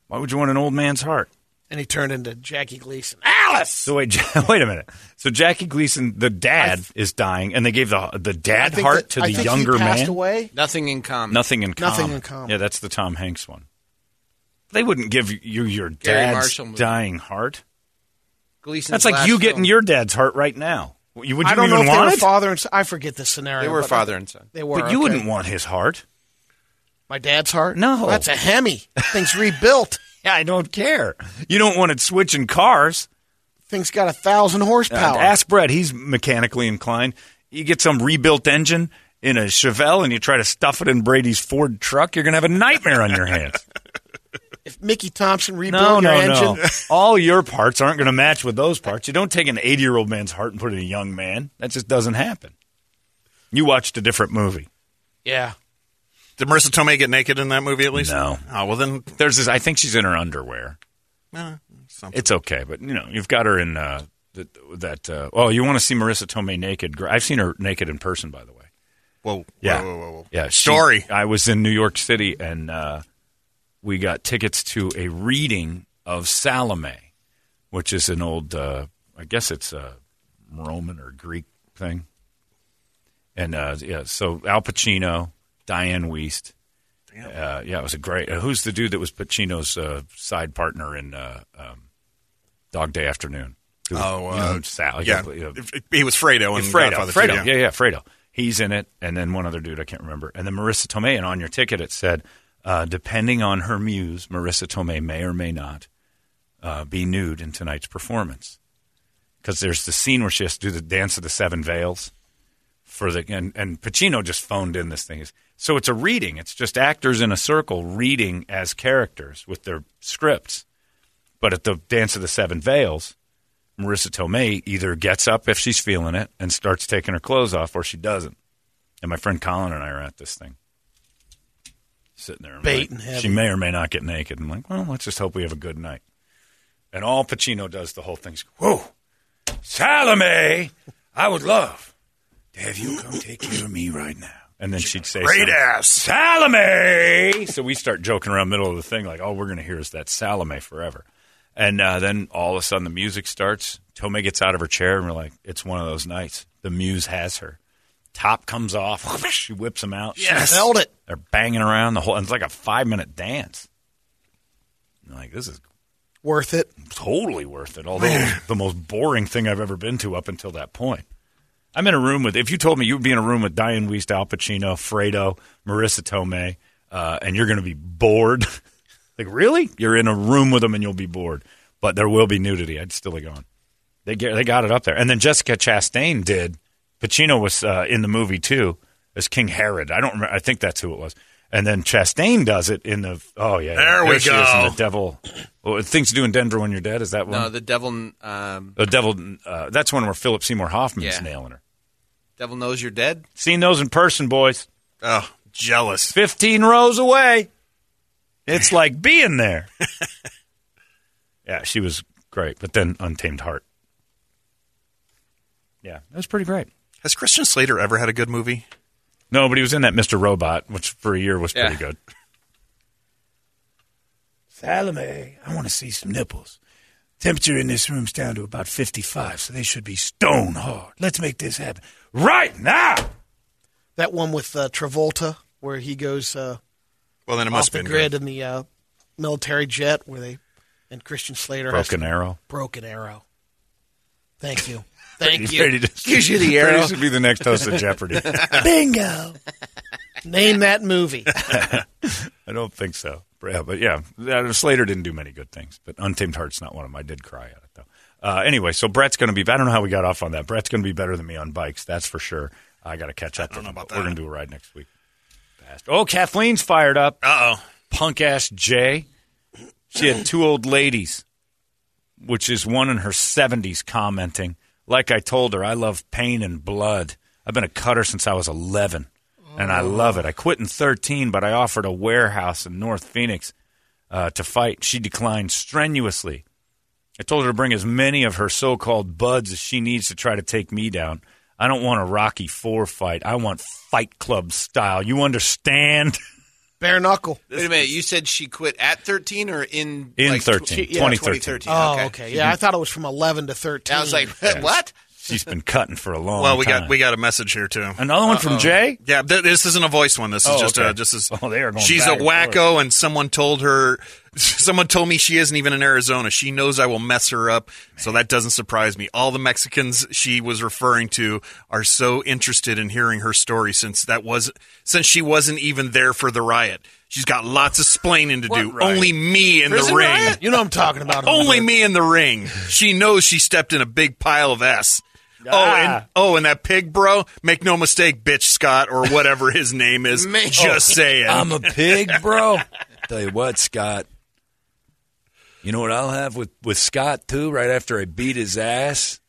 Why would you want an old man's heart? And he turned into Jackie Gleason Alice So wait, wait a minute. So Jackie Gleason, the dad, is dying, and they gave the the dad heart that- to I the think younger he passed man. away Nothing in common. Nothing in common. Nothing in common. Yeah, that's the Tom Hanks one. They wouldn't give you your dad's Marshall dying heart. Gleason's That's like you getting film. your dad's heart right now. You would you I don't know even if they were it? father and son. I forget the scenario They were father I- and son. they were but you okay. wouldn't want his heart. my dad's heart No. that's a Hemi thing's rebuilt Yeah, I don't care. You don't want it switching cars. thing's got a thousand Uh, horsepower ask Brett. He's mechanically inclined. You get some rebuilt engine in a Chevelle and you try to stuff it in Brady's Ford truck, you're going to have a nightmare on your hands. if Mickey Thompson rebuilt no, your no, engine no. All your parts aren't going to match with those parts. You don't take an 80 year old man's heart and put it in a young man. That just doesn't happen. You watched a different movie. yeah Did Marisa Tomei get naked in that movie at least? No. Oh well, then There's this, I think she's in her underwear. something. It's okay, but you know, you've got her in uh, that. that uh, oh, you want to see Marisa Tomei naked? Gr- I've seen her naked in person, by the way. Whoa, Yeah, whoa, whoa, whoa. yeah. she- Story. I was in New York City, and uh, we got tickets to a reading of Salome, which is an old. Uh, I guess it's a Roman or Greek thing. And uh, yeah, so Al Pacino, Dianne Wiest. Uh, yeah, it was a great. Uh, who's the dude that was Pacino's uh, side partner in uh, um, Dog Day Afternoon? Who- Oh, you uh, know, Sal, yeah. you know, He was Fredo and Fredo, Godfather Fredo, too, yeah. yeah, Fredo. He's in it, and then one other dude I can't remember, and then Marisa Tomei. And on your ticket, it said, uh, depending on her muse, Marisa Tomei may or may not uh, be nude in tonight's performance. Because there's the scene where she has to do the dance of the seven veils for the and, and Pacino just phoned in this thing. So it's a reading. It's just actors in a circle reading as characters with their scripts. But at the dance of the seven veils, Marisa Tomei either gets up if she's feeling it and starts taking her clothes off, or she doesn't. And my friend Colin and I are at this thing, sitting there. and Baiting like. She may or may not get naked. I'm like, well, let's just hope we have a good night. And all Pacino does the whole thing's, whoa, Salome, I would love to have you come take care of me right now. And then she'd say, Great ass. Salome. So we start joking around the middle of the thing, like, all we're going to hear is that Salome forever. And uh, then all of a sudden the music starts. Tomei gets out of her chair, and we're like, it's one of those nights. The muse has her. Top comes off. She whips him out. Yes. Held it. They're banging around the whole. And it's like a five minute dance. I'm like this is worth it totally worth it. Although the most boring thing I've ever been to up until that point. I'm in a room with. If you told me you'd be in a room with Dianne Wiest, Al Pacino, Fredo, Marisa Tomei, uh, and you're going to be bored, like really, you're in a room with them and you'll be bored. But there will be nudity. I'd still have gone. They get, they got it up there, and then Jessica Chastain did Pacino was uh, in the movie too as King Herod. I don't remember. I think that's who it was. And then Chastain does it in the. Oh yeah, There we she is in go. the Devil. Oh, things to do in Denver when you're dead. Is that one? No, the devil. Um, the Devil. Uh, that's one where Philip Seymour Hoffman's Yeah. nailing her. Devil knows you're dead. Seen those in person, boys. Oh, jealous. 15 rows away. It's like being there. yeah, she was great, but then Untamed Heart. Yeah, that was pretty great. Has Christian Slater ever had a good movie? No, but he was in that Mr. Robot, which for a year was pretty Yeah. good. Salome, I want to see some nipples. Temperature in this room's down to about 55, so they should be stone hard. Let's make this happen right now. That one with uh, Travolta, where he goes uh, Well, then it off must the been grid good. in the uh, military jet, where they and Christian Slater Broken to- Arrow. Broken Arrow. Thank you. Thank He's you. ready to, Gives you the Brady arrow. should be the next host of Jeopardy. Bingo. Name that movie. I don't think so. Yeah, but yeah, uh, Slater didn't do many good things, but Untamed Heart's not one of them. I did cry at it though. Uh, anyway, so Brett's going to be. I don't know how we got off on that. Brett's going to be better than me on bikes, that's for sure. I got to catch up. I don't know about that. We're going to do a ride next week. Fast. Oh, Kathleen's fired up. Uh oh. Punk ass Jay. She had two old ladies, which is one in her seventies, commenting. Like I told her, I love pain and blood. I've been a cutter since I was eleven and I love it. I quit in 13, but I offered a warehouse in North Phoenix uh, to fight. She declined strenuously. I told her to bring as many of her so called buds as she needs to try to take me down. I don't want a Rocky Four fight. I want Fight Club style. You understand? Bare knuckle. Wait a minute. You said she quit at 13 or in In like, 13, tw- 2013. 2013. Oh, okay. okay. Yeah, I thought it was from 11 to 13. I was like, what? She's been cutting for a long Well, we time. got we got a message here too. Another one from Jay? Yeah, th- this isn't a voice one. This is Oh, just uh, okay. a just as Oh, they are going she's a back and wacko, and someone told her. Someone told me she isn't even in Arizona. She knows I will mess her up, so that doesn't surprise me. All the Mexicans she was referring to are so interested in hearing her story since that was since she wasn't even there for the riot. She's got lots of splaining to do. riot? Only me in Prison the ring. riot? You know what I'm talking about. Only me in the ring. She knows she stepped in a big pile of S. Oh, Ah. and oh, and that pig, bro. Make no mistake, bitch Scott or whatever his name is. Man. Just saying. I'm a pig, bro. Tell you what, Scott. You know what I'll have with, with Scott too, right after I beat his ass,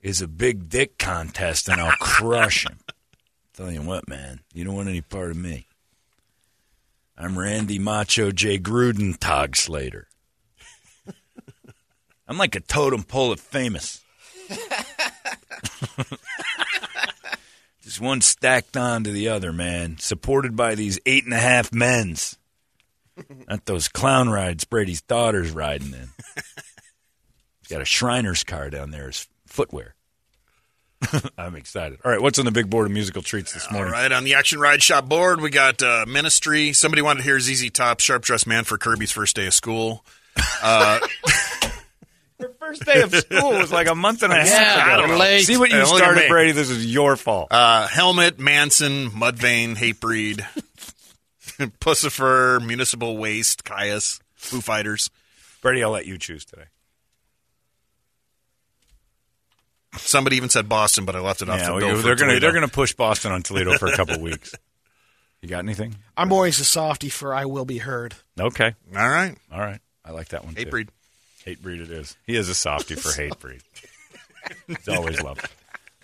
is a big dick contest and I'll crush him. Tell you what, man, you don't want any part of me. I'm Randy Macho J. Gruden Tog Slater. I'm like a totem pole of famous. Just one stacked on to the other, man. Supported by these eight and a half men's. Not those clown rides Brady's daughter's riding in. He's got a Shriner's car down there as footwear. I'm excited. All right, what's on the big board of musical treats this morning? right, on the Action Ride Shop board, we got uh, Ministry. Somebody wanted to hear ZZ Top, Sharp Dressed Man for Kirby's first day of school. Your first day of school was like a month and a half Yeah, ago. we're late. See what you Hey, look at started, me. Brady. This is your fault. Uh, Helmet, Manson, Mudvayne, Hatebreed, Puscifer, Municipal Waste, Kyuss, Foo Fighters. Brady, I'll let you choose today. Somebody even said Boston, but I left it off Yeah, the well, bill for they're going to Toledo. they're going to push Boston on Toledo for a couple weeks. You got anything? I'm always a softy for I Will Be Heard. Okay. All right. All right. I like that one. too. Hatebreed. Hatebreed it is. He is a softie for hate breed. It's always love.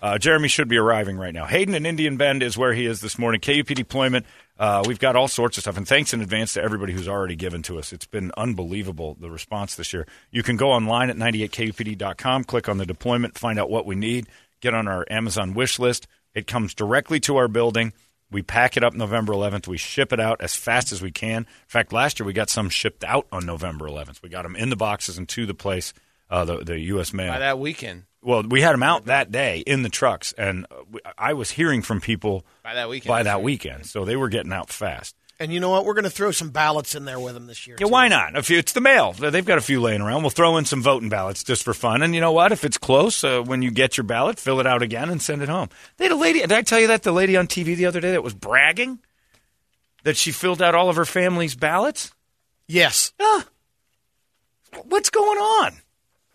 Uh, Jeremy should be arriving right now. Hayden in Indian Bend is where he is this morning. KUP deployment. Uh, we've got all sorts of stuff. And thanks in advance to everybody who's already given to us. It's been unbelievable, the response this year. You can go online at 98kupd.com, click on the deployment, find out what we need, get on our Amazon wish list. It comes directly to our building. We pack it up November 11th. We ship it out as fast as we can. In fact, last year we got some shipped out on November 11th. We got them in the boxes and to the place, uh, the, the U.S. mail. By that weekend. Well, we had them out that day in the trucks, and uh, I was hearing from people By that weekend. by that weekend, so they were getting out fast. And you know what? We're going to throw some ballots in there with them this year. Yeah, too. why not? If it's the mail, they've got a few laying around. We'll throw in some voting ballots just for fun. And you know what? If it's close, uh, when you get your ballot, fill it out again and send it home. They had a lady. Did I tell you that the lady on TV the other day that was bragging that she filled out all of her family's ballots? Yes. What's going on?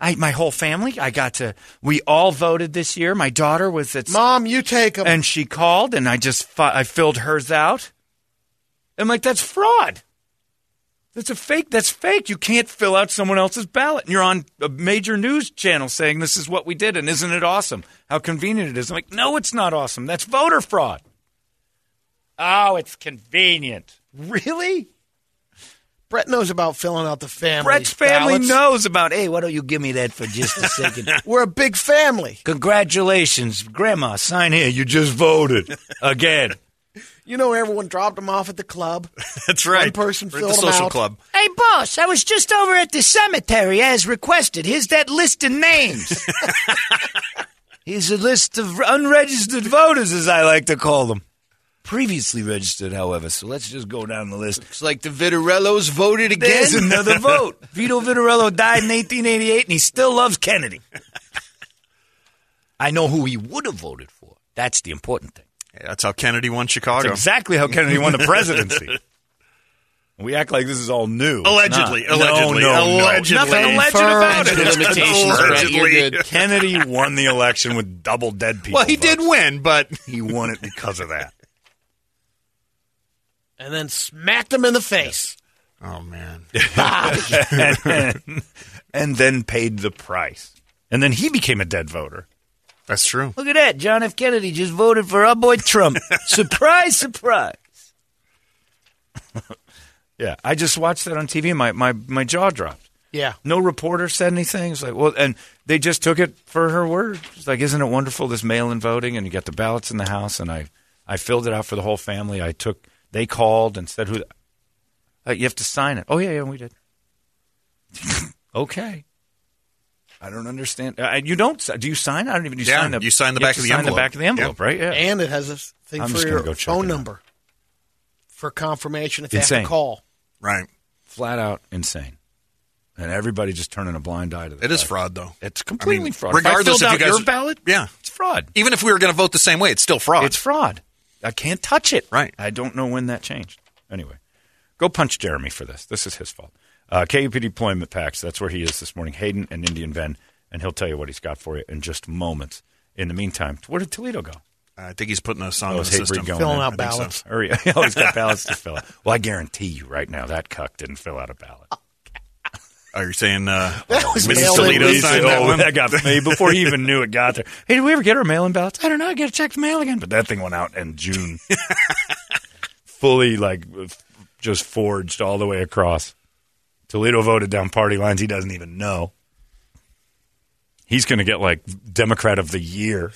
I, my whole family, I got to, we all voted this year. My daughter was at, Mom, you take them. and she called and I just, I filled hers out. I'm like, that's fraud. That's a fake. That's fake. You can't fill out someone else's ballot. And you're on a major news channel saying this is what we did and isn't it awesome? How convenient it is. I'm like, no, it's not awesome. That's voter fraud. Oh, it's convenient. Really? Brett knows about filling out the family. Brett's family ballots. knows about, hey, why don't you give me that for just a second? We're a big family. Congratulations, Grandma. Sign here. You just voted again. You know, everyone dropped them off at the club. That's right. One person We're at filled the 'em social out. club. Hey, boss, I was just over at the cemetery as requested. Here's that list of names. Here's a list of unregistered voters, as I like to call them. Previously registered, however, so let's just go down the list. It's like the Vitarellos voted again. There's another vote. Vito Vitarello died in 1888, and he still loves Kennedy. I know who he would have voted for. That's the important thing. Yeah, that's how Kennedy won Chicago. That's exactly how Kennedy won the presidency. We act like this is all new. Allegedly, allegedly, no, no, allegedly. No. Nothing alleged about it. It's Limitations, confirmed. Brett. Kennedy won the election with double dead people. well, he did win, but He won it because of that. And then smacked him in the face. oh man, and, then, and then paid the price. And then he became a dead voter. That's true. Look at that. John F. Kennedy just voted for our boy Trump. surprise, surprise. yeah, I just watched that on TV and my, my, my jaw dropped. Yeah. No reporter said anything. It's like, well, and they just took it for her word. It's like, isn't it wonderful this mail-in voting? And you got the ballots in the house, and I, I filled it out for the whole family. I took, they called and said who, uh, you have to sign it. Oh yeah, yeah, we did. okay. I don't understand. Uh, you don't. Do you sign? I don't even. You Yeah, sign the. you sign the have back of the sign envelope. the back of the envelope, Yeah. right? Yeah. And it has a thing I'm for your go phone it out. number for confirmation if they have Insane. to call. Right. Flat out insane. And everybody just turning a blind eye to this. It is fraud, though. It's completely I mean, fraud. regardless if I if filled you out guys- your ballot, Yeah. it's fraud. Even if we were going to vote the same way, it's still fraud. It's fraud. I can't touch it. Right. I don't know when that changed. Anyway, go punch Jeremy for this. This is his fault. Uh, KUP deployment packs. That's where he is this morning. Hayden and Indian Bend, and he'll tell you what he's got for you in just moments. In the meantime, where did Toledo go? I think he's putting a song Oh, in the system. going Filling in? out I think so. ballots. Hurry! He always got ballots to fill out. Well, I guarantee you right now that cuck didn't fill out a ballot. Oh, you're saying uh, That was Mrs. mail-in Toledo lease. signed that one? that got me before he even knew it got there. Hey, did we ever get our mail-in ballots? I don't know. I got to check the mail again. But that thing went out in June, fully like just forged all the way across. Toledo voted down party lines. He doesn't even know. He's going to get like Democrat of the Year.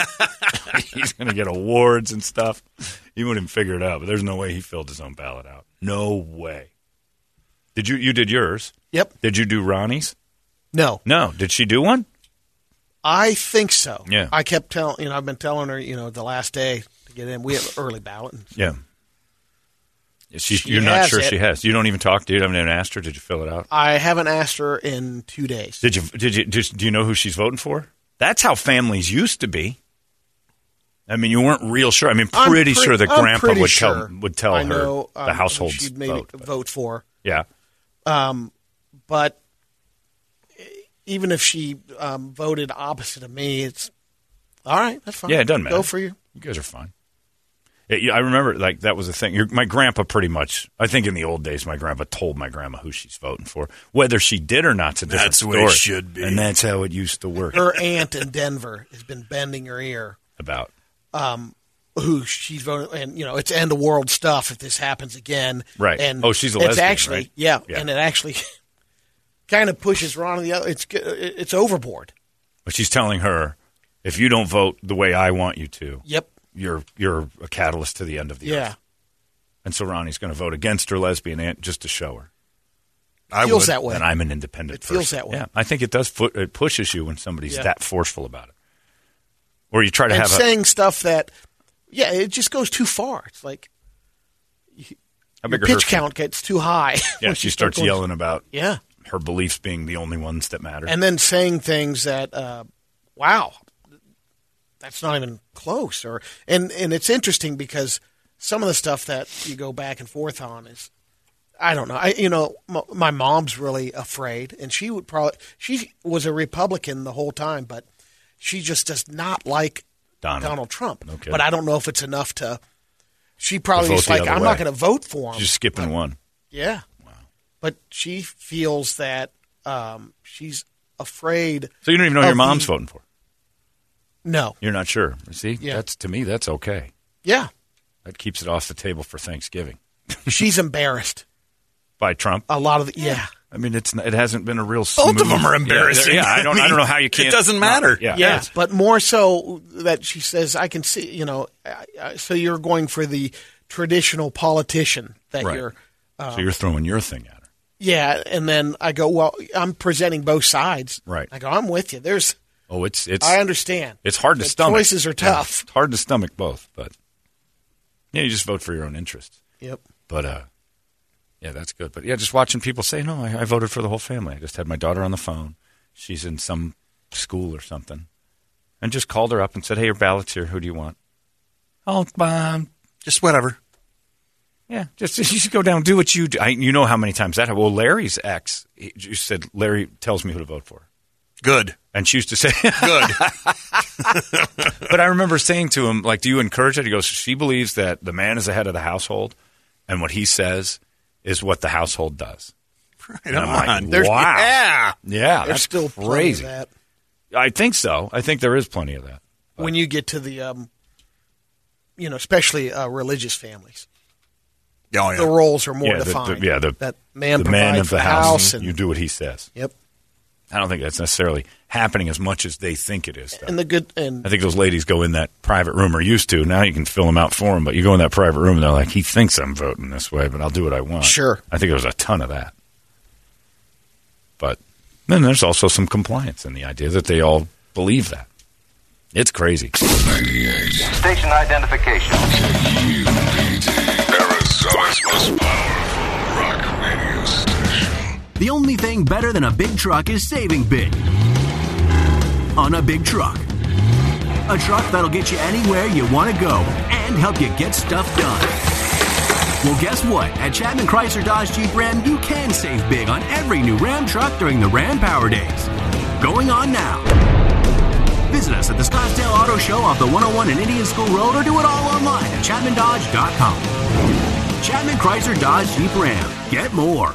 He's going to get awards and stuff. He wouldn't figure it out, but there's no way he filled his own ballot out. No way. Did you? You did yours? Yep. Did you do Ronnie's? No, No. Did she do one? I think so. Yeah. I kept telling, you know, I've been telling her, you know, the last day to get in. We have early ballot. Yeah. She, She you're not sure it. she has. You don't even talk to you. I haven't even asked her. Did you fill it out? I haven't asked her in two days. Did you? Did you? Do you know who she's voting for? That's how families used to be. I mean, you weren't real sure. I mean, I'm pretty sure that I'm Grandpa would sure tell would tell I her know, the um, household's she'd maybe vote. vote for. Yeah. Um, but even if she um, voted opposite of me, it's all right. That's fine. Yeah, it doesn't matter. Go for you. You guys are fine. Yeah, yeah, I remember like that was the thing. Your, my grandpa pretty much. I think in the old days, my grandpa told my grandma who she's voting for. Whether she did or not's a different That's the story. way it should be. and that's how it used to work. Her aunt in Denver has been bending her ear. About Um, who she's voting, and you know, it's end of world stuff if this happens again. Right. And Oh, she's a lesbian. it's actually, right? yeah, Yeah. and it actually kind of pushes Ron to the other. It's it's overboard. but she's telling her, if you don't vote the way I want you to, Yep. You're you're a catalyst to the end of the Yeah. earth. And so Ronnie's going to vote against her lesbian aunt just to show her. I feels would. that way. And I'm an independent It feels that way. Yeah, I think it does. Fu- it pushes you when somebody's Yeah. that forceful about it, or you try to and have saying stuff that, yeah, it just goes too far. It's like a, your pitch count gets too high. Yeah, she starts going- yelling about Yeah, her beliefs being the only ones that matter. and then saying things that, uh, wow, that's not even close. Or and and it's interesting because some of the stuff that you go back and forth on is, I don't know. I you know m- my mom's really afraid, and she would probably she was a Republican the whole time, but she just does not like Donald. Donald, Trump. Okay. But I don't know if it's enough to. She probably is like, I'm way. not going to vote for him. Just skipping one. Yeah. Wow. But she feels that um, she's afraid. So you don't even know who your mom's the- voting for. No. You're not sure. See, Yeah. that's to me, that's okay. Yeah. That keeps it off the table for Thanksgiving. She's embarrassed. By Trump. A lot of the yeah. I mean, it's it hasn't been a real. Both of them are embarrassing. Yeah, I don't. I don't know how you It can't. It doesn't matter. Yeah, Yeah, but more so that she says, I can see, you know, I- I- so you're going for the traditional politician that Right. you're, uh, so you're throwing your thing at her. yeah. And then I go, well, I'm presenting both sides. Right. I go, I'm with you. There's, Oh, it's it's. I understand. It's hard to The stomach. choices are Yeah, tough. it's hard to stomach both, but yeah, you just vote for your own interests. Yep. But uh, yeah, that's good. But yeah, just watching people say, "No, I, I voted for the whole family." I just had my daughter on the phone. She's in some school or something, and just called her up and said, "Hey, your ballot's here. Who do you want?" Oh, um, Just whatever. yeah, just you should go down and do what you do. I, you know how many times that happened. Well, Larry's ex, he just said, Larry tells me who to vote for. Good. And she used to say, Good. but I remember saying to him, like, do you encourage it? He goes, she believes that the man is the head of the household, and what he says is what the household does. right And I'm like, on. There's- wow. Yeah. Yeah, there's that's still plenty of crazy. that. I think so. I think there is plenty of that. When you get to the, um, you know, especially uh, religious families, Oh, yeah. the roles are more yeah, the- the, defined. yeah, the, that man the man of for the house, house, and you do what he says. yep, I don't think that's necessarily happening as much as they think it is. though. and the good and I think those ladies go in that private room or used to. Now you can fill them out for them, but you go in that private room and they're like, he thinks I'm voting this way, but I'll do what I want. Sure. I think there's a ton of that. But then there's also some compliance in the idea that they all believe that. It's crazy. 98. Station identification. Arizona's most powerful rock radio station. The only thing better than a big truck is saving big. On a big truck. A truck that'll get you anywhere you want to go and help you get stuff done. Well, guess what? At Chapman Chrysler Dodge Jeep Ram, you can save big on every new Ram truck during the Ram Power Days. Going on now. Visit us at the Scottsdale Auto Show off the 101 and Indian School Road or do it all online at ChapmanDodge.com. Chapman Chrysler Dodge Jeep Ram. Get more.